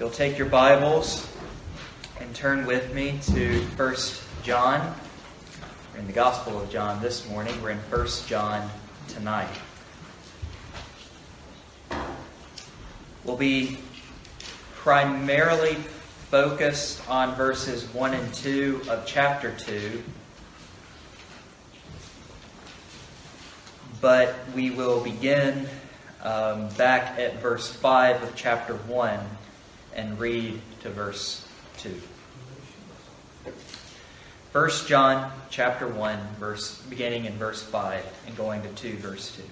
You'll take your Bibles and turn with me to 1 John. We're in the Gospel of John this morning. We're in 1 John tonight. We'll be primarily focused on verses 1 and 2 of chapter 2. But we will begin um, back at verse 5 of chapter 1 and read to verse 2. 1 John chapter 1 verse beginning in verse 5 and going to 2 verse 2.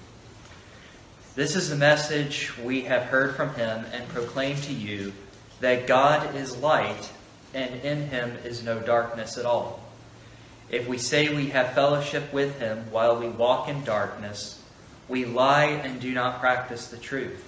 This is the message we have heard from him and proclaim to you that God is light and in him is no darkness at all. If we say we have fellowship with him while we walk in darkness, we lie and do not practice the truth.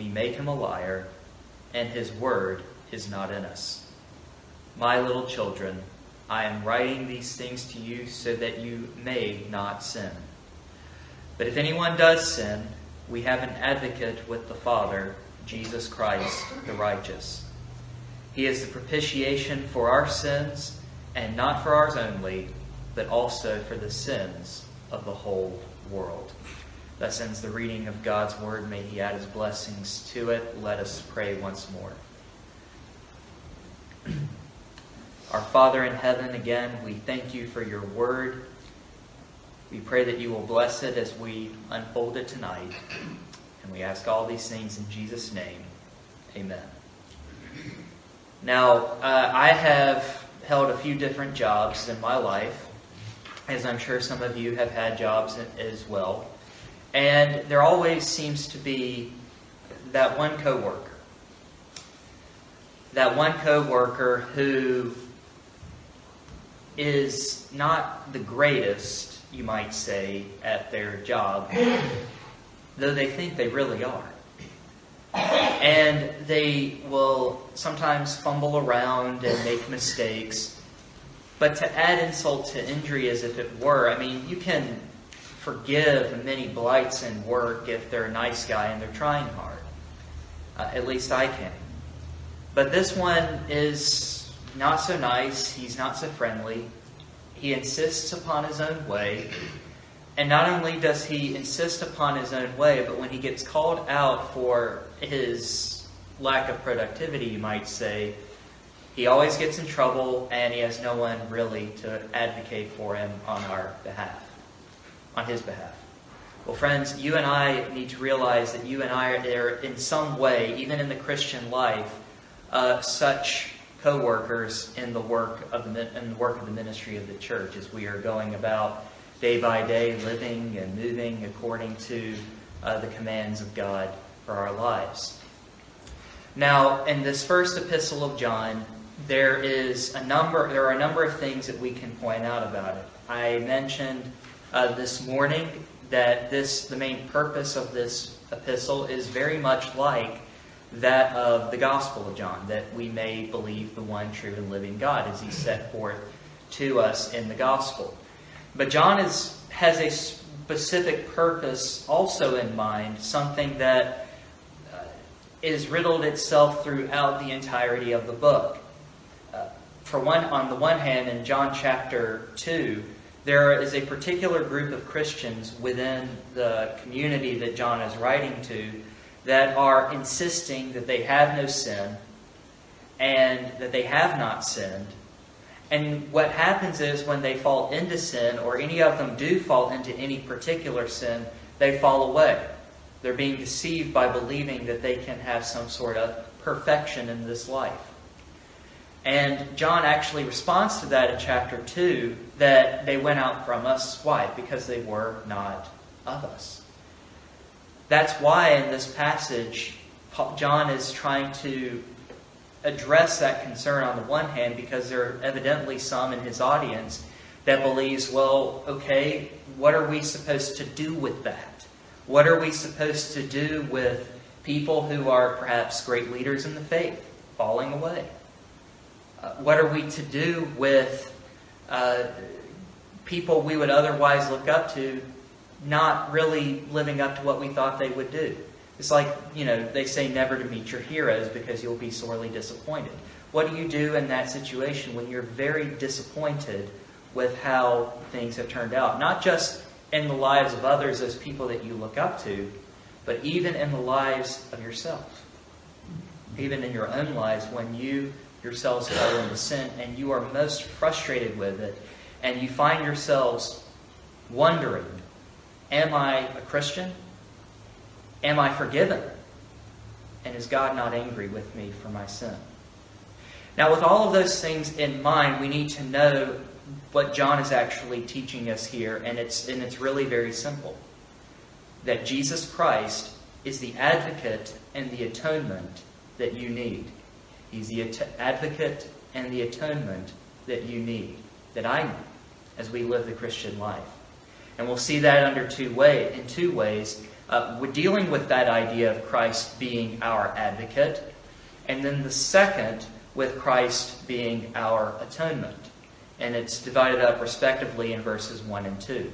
we make him a liar, and his word is not in us. My little children, I am writing these things to you so that you may not sin. But if anyone does sin, we have an advocate with the Father, Jesus Christ, the righteous. He is the propitiation for our sins, and not for ours only, but also for the sins of the whole world. Thus ends the reading of God's word. May He add His blessings to it. Let us pray once more. Our Father in heaven, again, we thank you for your word. We pray that you will bless it as we unfold it tonight. And we ask all these things in Jesus' name. Amen. Now, uh, I have held a few different jobs in my life, as I'm sure some of you have had jobs as well. And there always seems to be that one coworker. That one coworker who is not the greatest, you might say, at their job, though they think they really are. And they will sometimes fumble around and make mistakes. But to add insult to injury as if it were, I mean, you can forgive many blights in work if they're a nice guy and they're trying hard. Uh, at least I can. But this one is not so nice. He's not so friendly. He insists upon his own way. And not only does he insist upon his own way, but when he gets called out for his lack of productivity, you might say, he always gets in trouble and he has no one really to advocate for him on our behalf on his behalf. Well, friends, you and I need to realize that you and I are there in some way, even in the Christian life, uh, such co-workers in the work of the in the work of the ministry of the church as we are going about day by day, living and moving according to uh, the commands of God for our lives. Now, in this first epistle of John, there is a number. There are a number of things that we can point out about it. I mentioned uh, this morning that this the main purpose of this epistle is very much like that of the Gospel of John, that we may believe the one true and living God as he set forth to us in the Gospel. But John is, has a specific purpose also in mind, something that uh, is riddled itself throughout the entirety of the book. Uh, for one, on the one hand, in John chapter 2, there is a particular group of Christians within the community that John is writing to that are insisting that they have no sin and that they have not sinned. And what happens is when they fall into sin, or any of them do fall into any particular sin, they fall away. They're being deceived by believing that they can have some sort of perfection in this life. And John actually responds to that in chapter 2 that they went out from us. Why? Because they were not of us. That's why in this passage, John is trying to address that concern on the one hand because there are evidently some in his audience that believes, well, okay, what are we supposed to do with that? What are we supposed to do with people who are perhaps great leaders in the faith falling away? Uh, what are we to do with uh, people we would otherwise look up to not really living up to what we thought they would do? It's like, you know, they say never to meet your heroes because you'll be sorely disappointed. What do you do in that situation when you're very disappointed with how things have turned out? Not just in the lives of others as people that you look up to, but even in the lives of yourself. Even in your own lives when you yourselves fall into sin and you are most frustrated with it and you find yourselves wondering, am I a Christian? Am I forgiven? And is God not angry with me for my sin? Now, with all of those things in mind, we need to know what John is actually teaching us here, and it's, and it's really very simple that Jesus Christ is the advocate and the atonement that you need. He's the advocate and the atonement that you need, that I need, as we live the Christian life. And we'll see that under two way, in two ways. Uh, we're dealing with that idea of Christ being our advocate, and then the second with Christ being our atonement. And it's divided up respectively in verses 1 and 2.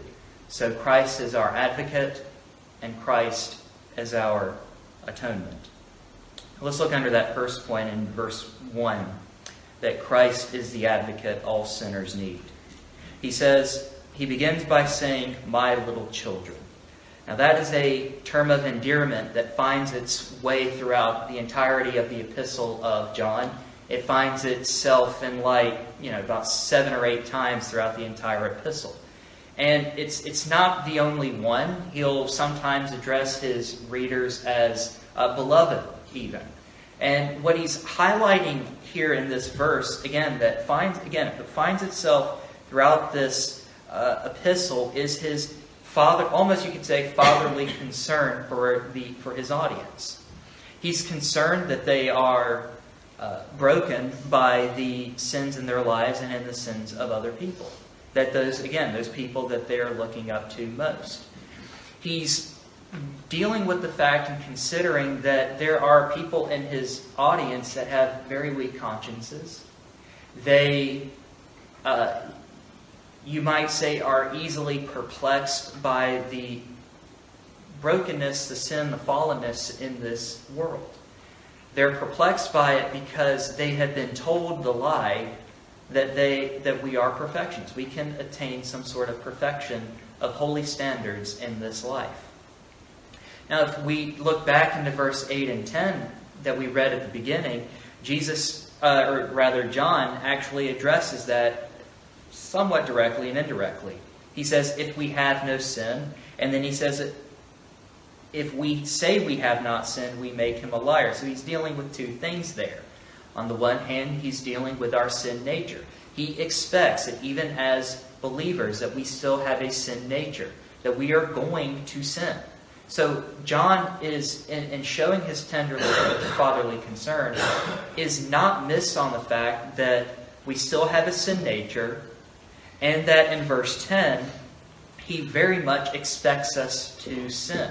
So Christ is our advocate, and Christ is our atonement. Let's look under that first point in verse 1 that Christ is the advocate all sinners need. He says, he begins by saying, My little children. Now, that is a term of endearment that finds its way throughout the entirety of the epistle of John. It finds itself in light, you know, about seven or eight times throughout the entire epistle. And it's, it's not the only one. He'll sometimes address his readers as uh, beloved, even. And what he's highlighting here in this verse, again, that finds, again, it finds itself throughout this uh, epistle is his father, almost you could say, fatherly concern for, the, for his audience. He's concerned that they are uh, broken by the sins in their lives and in the sins of other people. That those, again, those people that they're looking up to most. He's dealing with the fact and considering that there are people in his audience that have very weak consciences. They, uh, you might say, are easily perplexed by the brokenness, the sin, the fallenness in this world. They're perplexed by it because they have been told the lie that they that we are perfections. We can attain some sort of perfection of holy standards in this life. Now, if we look back into verse 8 and 10 that we read at the beginning, Jesus, uh, or rather John, actually addresses that somewhat directly and indirectly. He says, if we have no sin, and then he says, if we say we have not sinned, we make him a liar. So he's dealing with two things there. On the one hand, he's dealing with our sin nature. He expects that even as believers that we still have a sin nature, that we are going to sin. So John is, in, in showing his tender fatherly concern, is not missed on the fact that we still have a sin nature, and that in verse 10, he very much expects us to sin.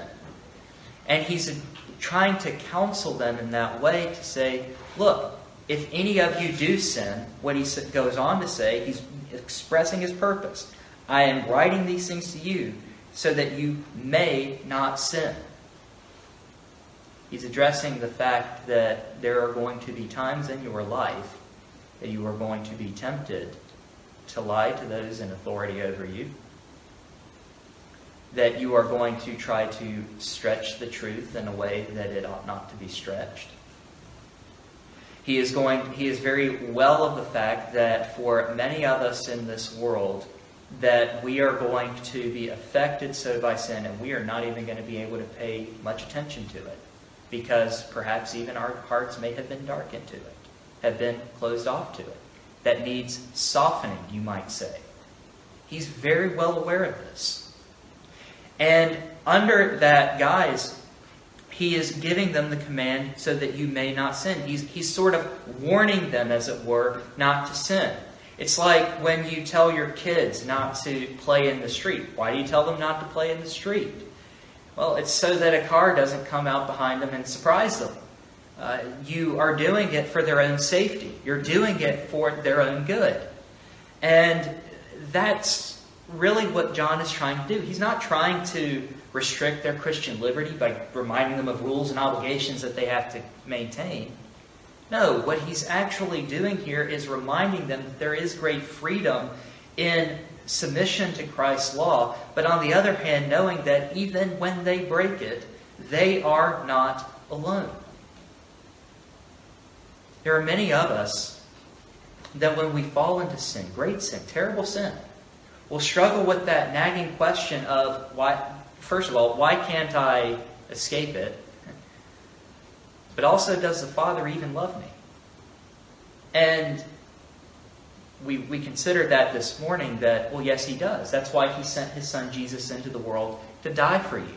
And he's trying to counsel them in that way to say, look, if any of you do sin, what he goes on to say, he's expressing his purpose. I am writing these things to you so that you may not sin. He's addressing the fact that there are going to be times in your life that you are going to be tempted to lie to those in authority over you, that you are going to try to stretch the truth in a way that it ought not to be stretched. He is going he is very well of the fact that for many of us in this world that we are going to be affected so by sin and we are not even going to be able to pay much attention to it because perhaps even our hearts may have been darkened to it, have been closed off to it that needs softening, you might say. He's very well aware of this. And under that guise, he is giving them the command so that you may not sin. He's, he's sort of warning them, as it were, not to sin. It's like when you tell your kids not to play in the street. Why do you tell them not to play in the street? Well, it's so that a car doesn't come out behind them and surprise them. Uh, you are doing it for their own safety. You're doing it for their own good. And that's really what John is trying to do. He's not trying to restrict their Christian liberty by reminding them of rules and obligations that they have to maintain. No, what he's actually doing here is reminding them that there is great freedom in submission to Christ's law, but on the other hand, knowing that even when they break it, they are not alone. There are many of us that when we fall into sin, great sin, terrible sin, will struggle with that nagging question of why, first of all, why can't I escape it? But also, does the Father even love me? And we, we considered that this morning that, well, yes, He does. That's why He sent His Son Jesus into the world to die for you.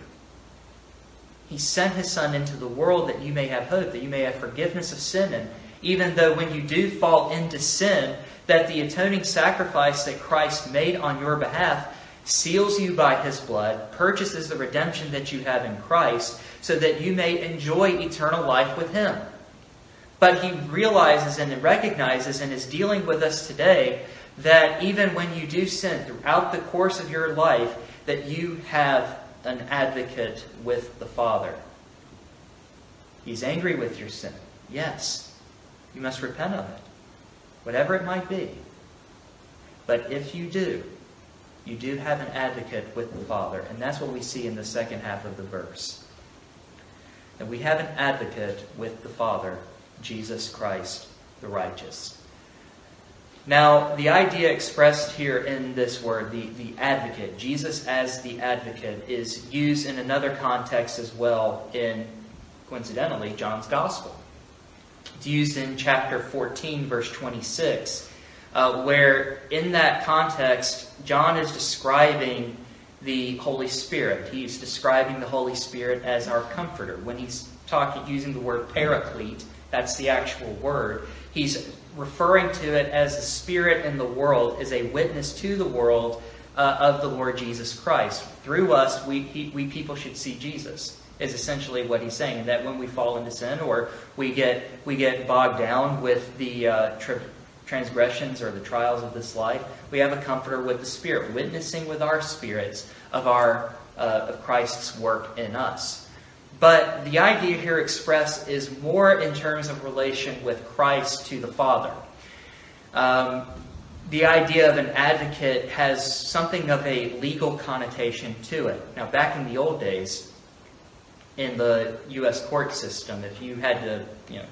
He sent His Son into the world that you may have hope, that you may have forgiveness of sin. And even though when you do fall into sin, that the atoning sacrifice that Christ made on your behalf seals you by his blood, purchases the redemption that you have in Christ, so that you may enjoy eternal life with him. But he realizes and recognizes and is dealing with us today that even when you do sin throughout the course of your life, that you have an advocate with the Father. He's angry with your sin. Yes. You must repent of it, whatever it might be. But if you do, you do have an advocate with the Father. And that's what we see in the second half of the verse. That we have an advocate with the Father, Jesus Christ, the righteous. Now, the idea expressed here in this word, the, the advocate, Jesus as the advocate, is used in another context as well in, coincidentally, John's Gospel. It's used in chapter 14, verse 26 uh, where in that context, John is describing the Holy Spirit. He's describing the Holy Spirit as our comforter. When he's talking using the word paraclete, that's the actual word, he's referring to it as the Spirit in the world, as a witness to the world uh, of the Lord Jesus Christ. Through us, we, he, we people should see Jesus. Is essentially what he's saying. That when we fall into sin, or we get we get bogged down with the uh, tri- transgressions or the trials of this life, we have a comforter with the Spirit, witnessing with our spirits of our uh, of Christ's work in us. But the idea here expressed is more in terms of relation with Christ to the Father. Um, the idea of an advocate has something of a legal connotation to it. Now, back in the old days, in the U.S. court system, if you had to, you know,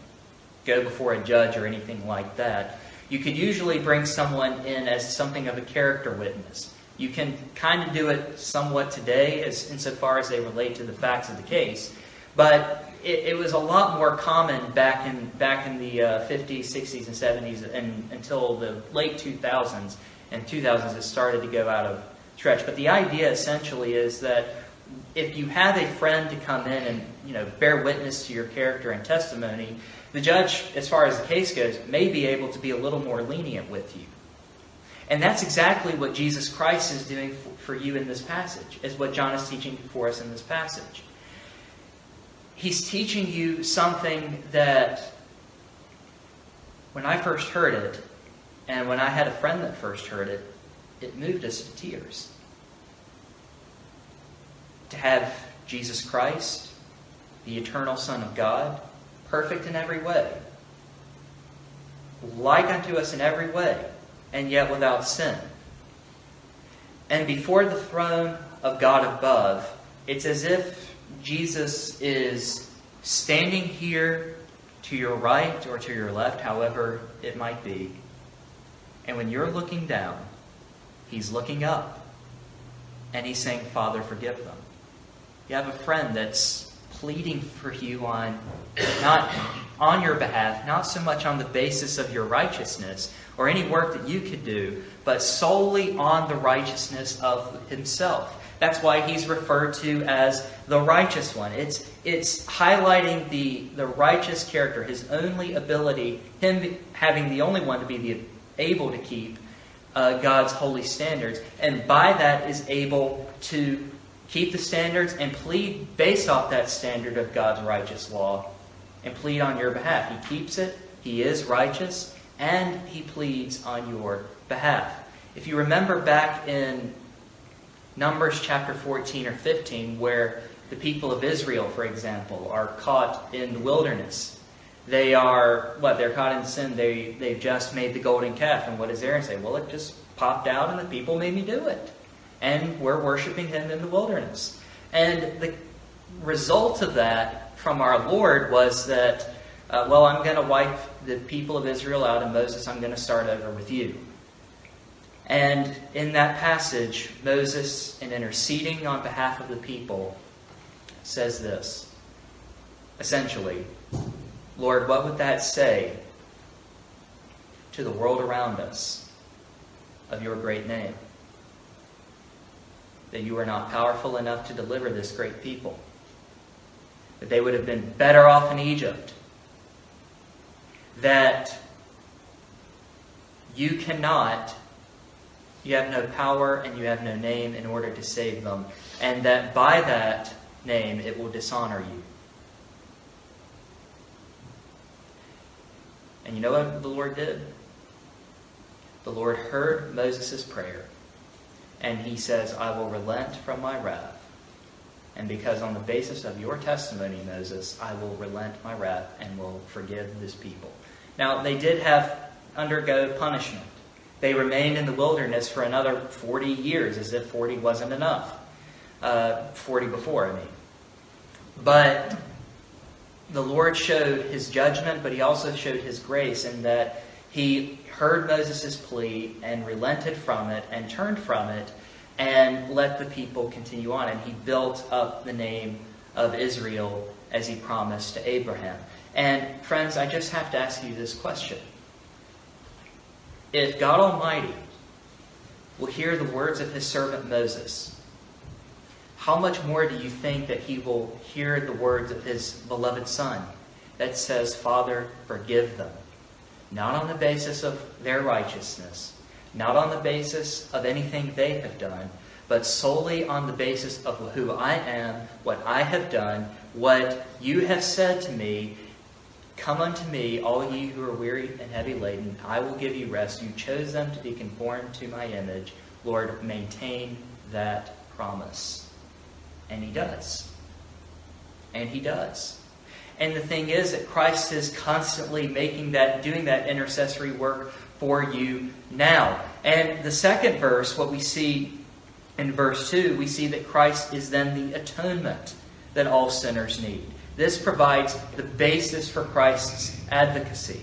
go before a judge or anything like that, you could usually bring someone in as something of a character witness. You can kind of do it somewhat today, as insofar as they relate to the facts of the case, but it, it was a lot more common back in back in the uh, 50s, 60s, and 70s, and until the late 2000s. And 2000s, it started to go out of stretch. But the idea essentially is that if you have a friend to come in and you know bear witness to your character and testimony, the judge, as far as the case goes, may be able to be a little more lenient with you. And that's exactly what Jesus Christ is doing for you in this passage, is what John is teaching for us in this passage. He's teaching you something that when I first heard it, and when I had a friend that first heard it, it moved us to tears. To have Jesus Christ, the eternal Son of God, perfect in every way, like unto us in every way, and yet without sin. And before the throne of God above, it's as if Jesus is standing here to your right or to your left, however it might be. And when you're looking down, he's looking up. And he's saying, Father, forgive them. You have a friend that's pleading for you on not on your behalf, not so much on the basis of your righteousness or any work that you could do, but solely on the righteousness of himself. That's why he's referred to as the righteous one. It's, it's highlighting the, the righteous character, his only ability, him having the only one to be the, able to keep uh, God's holy standards, and by that is able to keep the standards and plead based off that standard of God's righteous law and plead on your behalf. He keeps it, he is righteous, and he pleads on your behalf. If you remember back in Numbers chapter 14 or 15, where the people of Israel, for example, are caught in the wilderness. They are, what, they're caught in sin. They, they've just made the golden calf. And what does Aaron say? Well, it just popped out and the people made me do it. And we're worshiping him in the wilderness. And the result of that from our Lord was that, uh, well, I'm going to wipe the people of Israel out, and Moses, I'm going to start over with you. And in that passage, Moses, in interceding on behalf of the people, says this essentially, Lord, what would that say to the world around us of your great name? That you are not powerful enough to deliver this great people. That they would have been better off in Egypt. That you cannot you have no power and you have no name in order to save them, and that by that name it will dishonor you. And you know what the Lord did? The Lord heard Moses' prayer, and he says, I will relent from my wrath. And because on the basis of your testimony, Moses, I will relent my wrath and will forgive this people. Now, they did have undergo punishment. They remained in the wilderness for another 40 years, as if 40 wasn't enough. Uh, 40 before, I mean. But the Lord showed his judgment, but he also showed his grace in that he heard Moses' plea and relented from it and turned from it and let the people continue on. And he built up the name of Israel as he promised to Abraham. And friends, I just have to ask you this question if God Almighty will hear the words of his servant Moses, how much more do you think that he will hear the words of his beloved Son that says, Father, forgive them? Not on the basis of their righteousness, not on the basis of anything they have done, but solely on the basis of who I am, what I have done, what you have said to me, Come unto me, all ye who are weary and heavy laden, I will give you rest. You chose them to be conformed to my image. Lord, maintain that promise. And he does. And he does. And the thing is that Christ is constantly making that, doing that intercessory work for you now. And the second verse, what we see in verse 2, we see that Christ is then the atonement that all sinners need. This provides the basis for Christ's advocacy.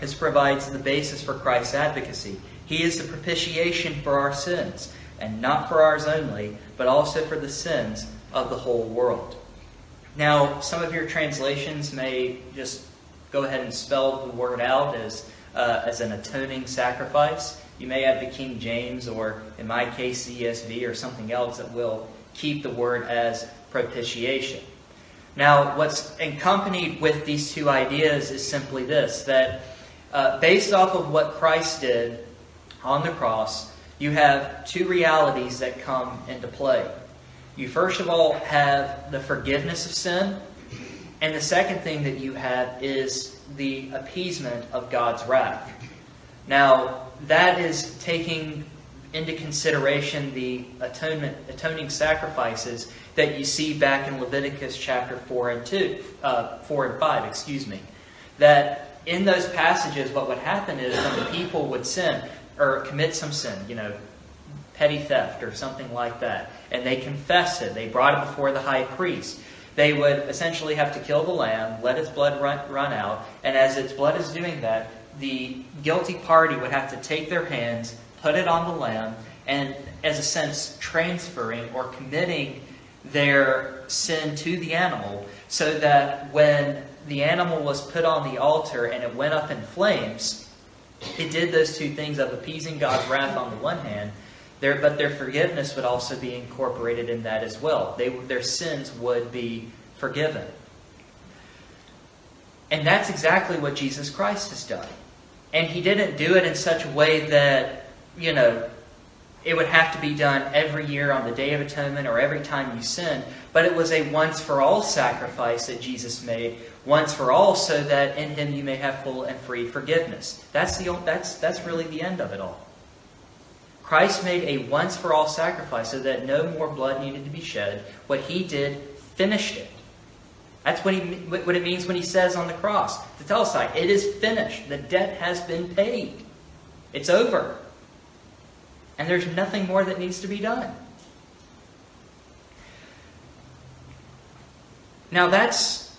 This provides the basis for Christ's advocacy. He is the propitiation for our sins, and not for ours only, but also for the sins of the whole world. Now, some of your translations may just go ahead and spell the word out as, uh, as an atoning sacrifice. You may have the King James, or in my case, ESV, or something else that will keep the word as propitiation. Now, what's accompanied with these two ideas is simply this that uh, based off of what Christ did on the cross, you have two realities that come into play. You first of all have the forgiveness of sin, and the second thing that you have is the appeasement of God's wrath. Now, that is taking into consideration the atonement, atoning sacrifices that you see back in Leviticus chapter 4 and 2, uh, 4 and 5, excuse me. That in those passages, what would happen is when the people would sin or commit some sin, you know, petty theft or something like that, and they confessed it, they brought it before the high priest. They would essentially have to kill the lamb, let its blood run, run out, and as its blood is doing that, the guilty party would have to take their hands, put it on the lamb, and as a sense, transferring or committing their sin to the animal so that when the animal was put on the altar and it went up in flames, it did those two things of appeasing God's wrath on the one hand, Their, but their forgiveness would also be incorporated in that as well. They, their sins would be forgiven. And that's exactly what Jesus Christ has done. And he didn't do it in such a way that, you know, it would have to be done every year on the Day of Atonement or every time you sin, but it was a once for all sacrifice that Jesus made, once for all, so that in Him you may have full and free forgiveness. That's, the, that's, that's really the end of it all. Christ made a once for all sacrifice so that no more blood needed to be shed. What He did finished it. That's what, he, what it means when He says on the cross, tell us, it is finished. The debt has been paid. It's over. And there's nothing more that needs to be done. Now, that's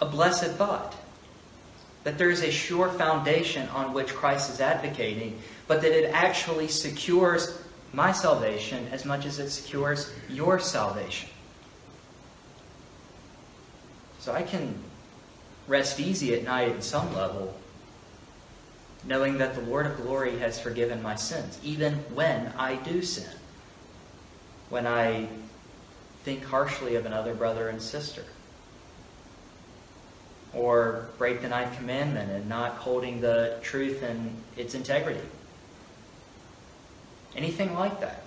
a blessed thought. That there is a sure foundation on which Christ is advocating, but that it actually secures my salvation as much as it secures your salvation. So I can rest easy at night at some level knowing that the Lord of glory has forgiven my sins, even when I do sin. When I think harshly of another brother and sister. Or break the ninth commandment and not holding the truth in its integrity. Anything like that.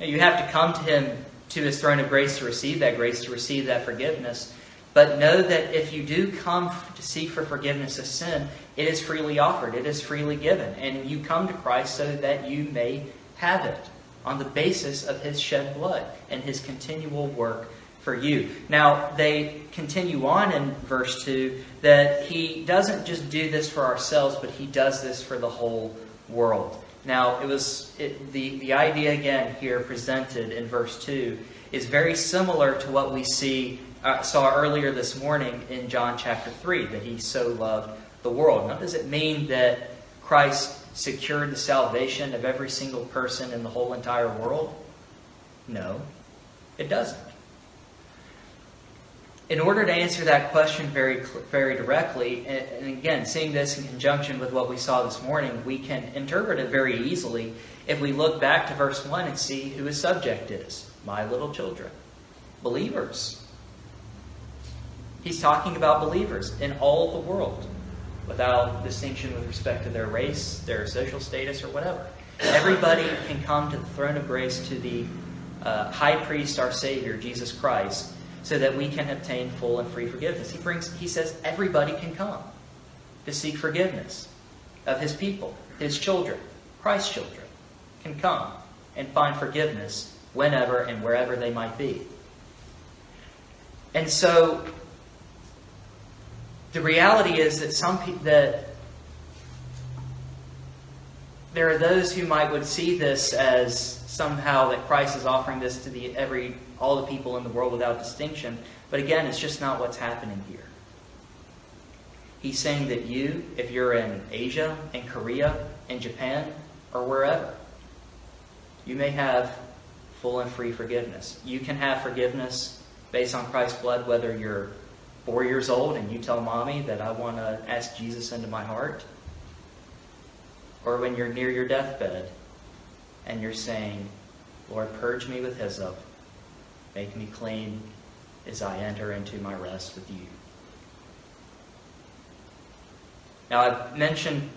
You have to come to Him to His throne of grace to receive that grace, to receive that forgiveness. But know that if you do come to seek for forgiveness of sin, it is freely offered, it is freely given. And you come to Christ so that you may have it on the basis of his shed blood and his continual work for you. Now, they continue on in verse 2 that he doesn't just do this for ourselves, but he does this for the whole world. Now, it was it, the, the idea again here presented in verse 2 is very similar to what we see uh, saw earlier this morning in John chapter 3 that he so loved the world. Now, does it mean that Christ secured the salvation of every single person in the whole entire world? No, it doesn't. In order to answer that question very, very directly, and again, seeing this in conjunction with what we saw this morning, we can interpret it very easily if we look back to verse 1 and see who his subject is my little children, believers. He's talking about believers in all the world without distinction with respect to their race, their social status, or whatever. Everybody can come to the throne of grace to the uh, high priest, our Savior, Jesus Christ, so that we can obtain full and free forgiveness. He brings, he says, everybody can come to seek forgiveness of his people, his children, Christ's children, can come and find forgiveness whenever and wherever they might be. And so the reality is that some people that there are those who might would see this as somehow that Christ is offering this to the every all the people in the world without distinction. But again, it's just not what's happening here. He's saying that you, if you're in Asia, in Korea, in Japan, or wherever, you may have full and free forgiveness. You can have forgiveness based on Christ's blood, whether you're four years old and you tell mommy that I want to ask Jesus into my heart, or when you're near your deathbed and you're saying, Lord, purge me with hyssop, make me clean as I enter into my rest with you. Now, I've mentioned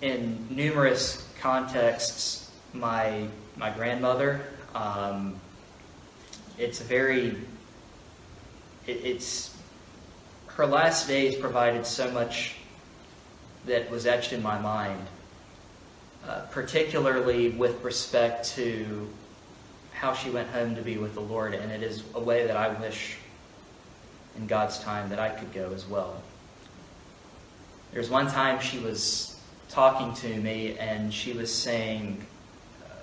in numerous contexts my, my grandmother. Um, it's very, it, it's her last days provided so much that was etched in my mind, uh, particularly with respect to how she went home to be with the Lord. And it is a way that I wish in God's time that I could go as well. There's one time she was talking to me and she was saying uh,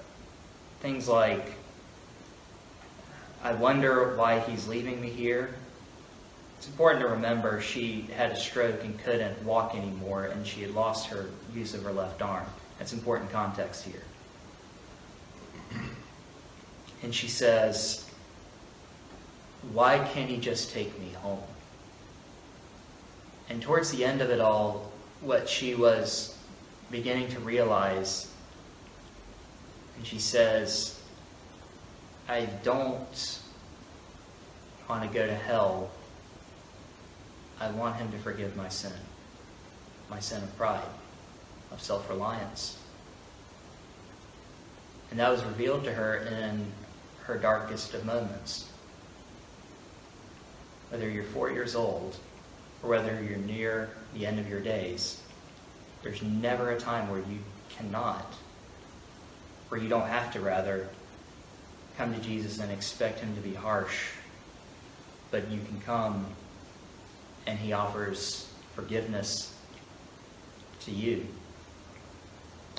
things like, I wonder why he's leaving me here. It's important to remember she had a stroke and couldn't walk anymore, and she had lost her use of her left arm. That's important context here. And she says, Why can't he just take me home? And towards the end of it all, what she was beginning to realize And she says, I don't want to go to hell. I want him to forgive my sin, my sin of pride, of self reliance. And that was revealed to her in her darkest of moments. Whether you're four years old or whether you're near the end of your days, there's never a time where you cannot, where you don't have to, rather, come to Jesus and expect him to be harsh. But you can come and he offers forgiveness to you.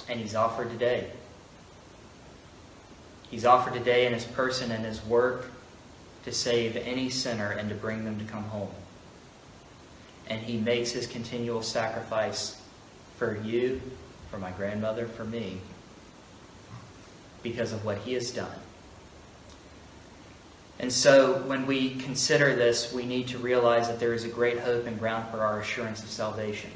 And he's offered today. He's offered today in his person and his work to save any sinner and to bring them to come home. And he makes his continual sacrifice for you, for my grandmother, for me, because of what he has done. And so when we consider this, we need to realize that there is a great hope and ground for our assurance of salvation.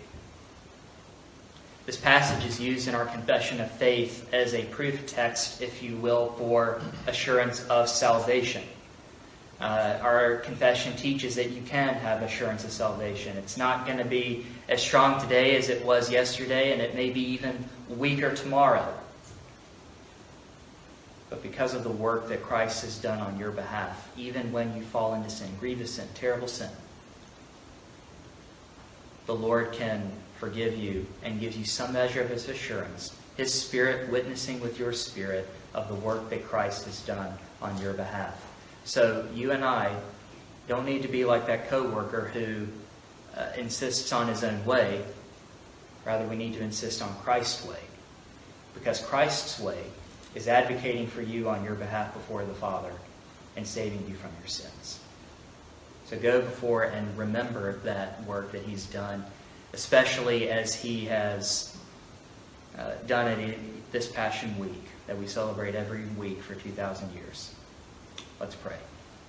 This passage is used in our confession of faith as a proof text, if you will, for assurance of salvation. Uh, our confession teaches that you can have assurance of salvation. It's not going to be as strong today as it was yesterday, and it may be even weaker tomorrow. But because of the work that Christ has done on your behalf, even when you fall into sin, grievous sin, terrible sin, the Lord can forgive you and give you some measure of his assurance, his spirit witnessing with your spirit of the work that Christ has done on your behalf. So you and I don't need to be like that coworker who uh, insists on his own way. Rather, we need to insist on Christ's way. Because Christ's way is advocating for you on your behalf before the Father and saving you from your sins. So go before and remember that work that he's done especially as he has uh, done it this Passion Week that we celebrate every week for 2,000 years. Let's pray.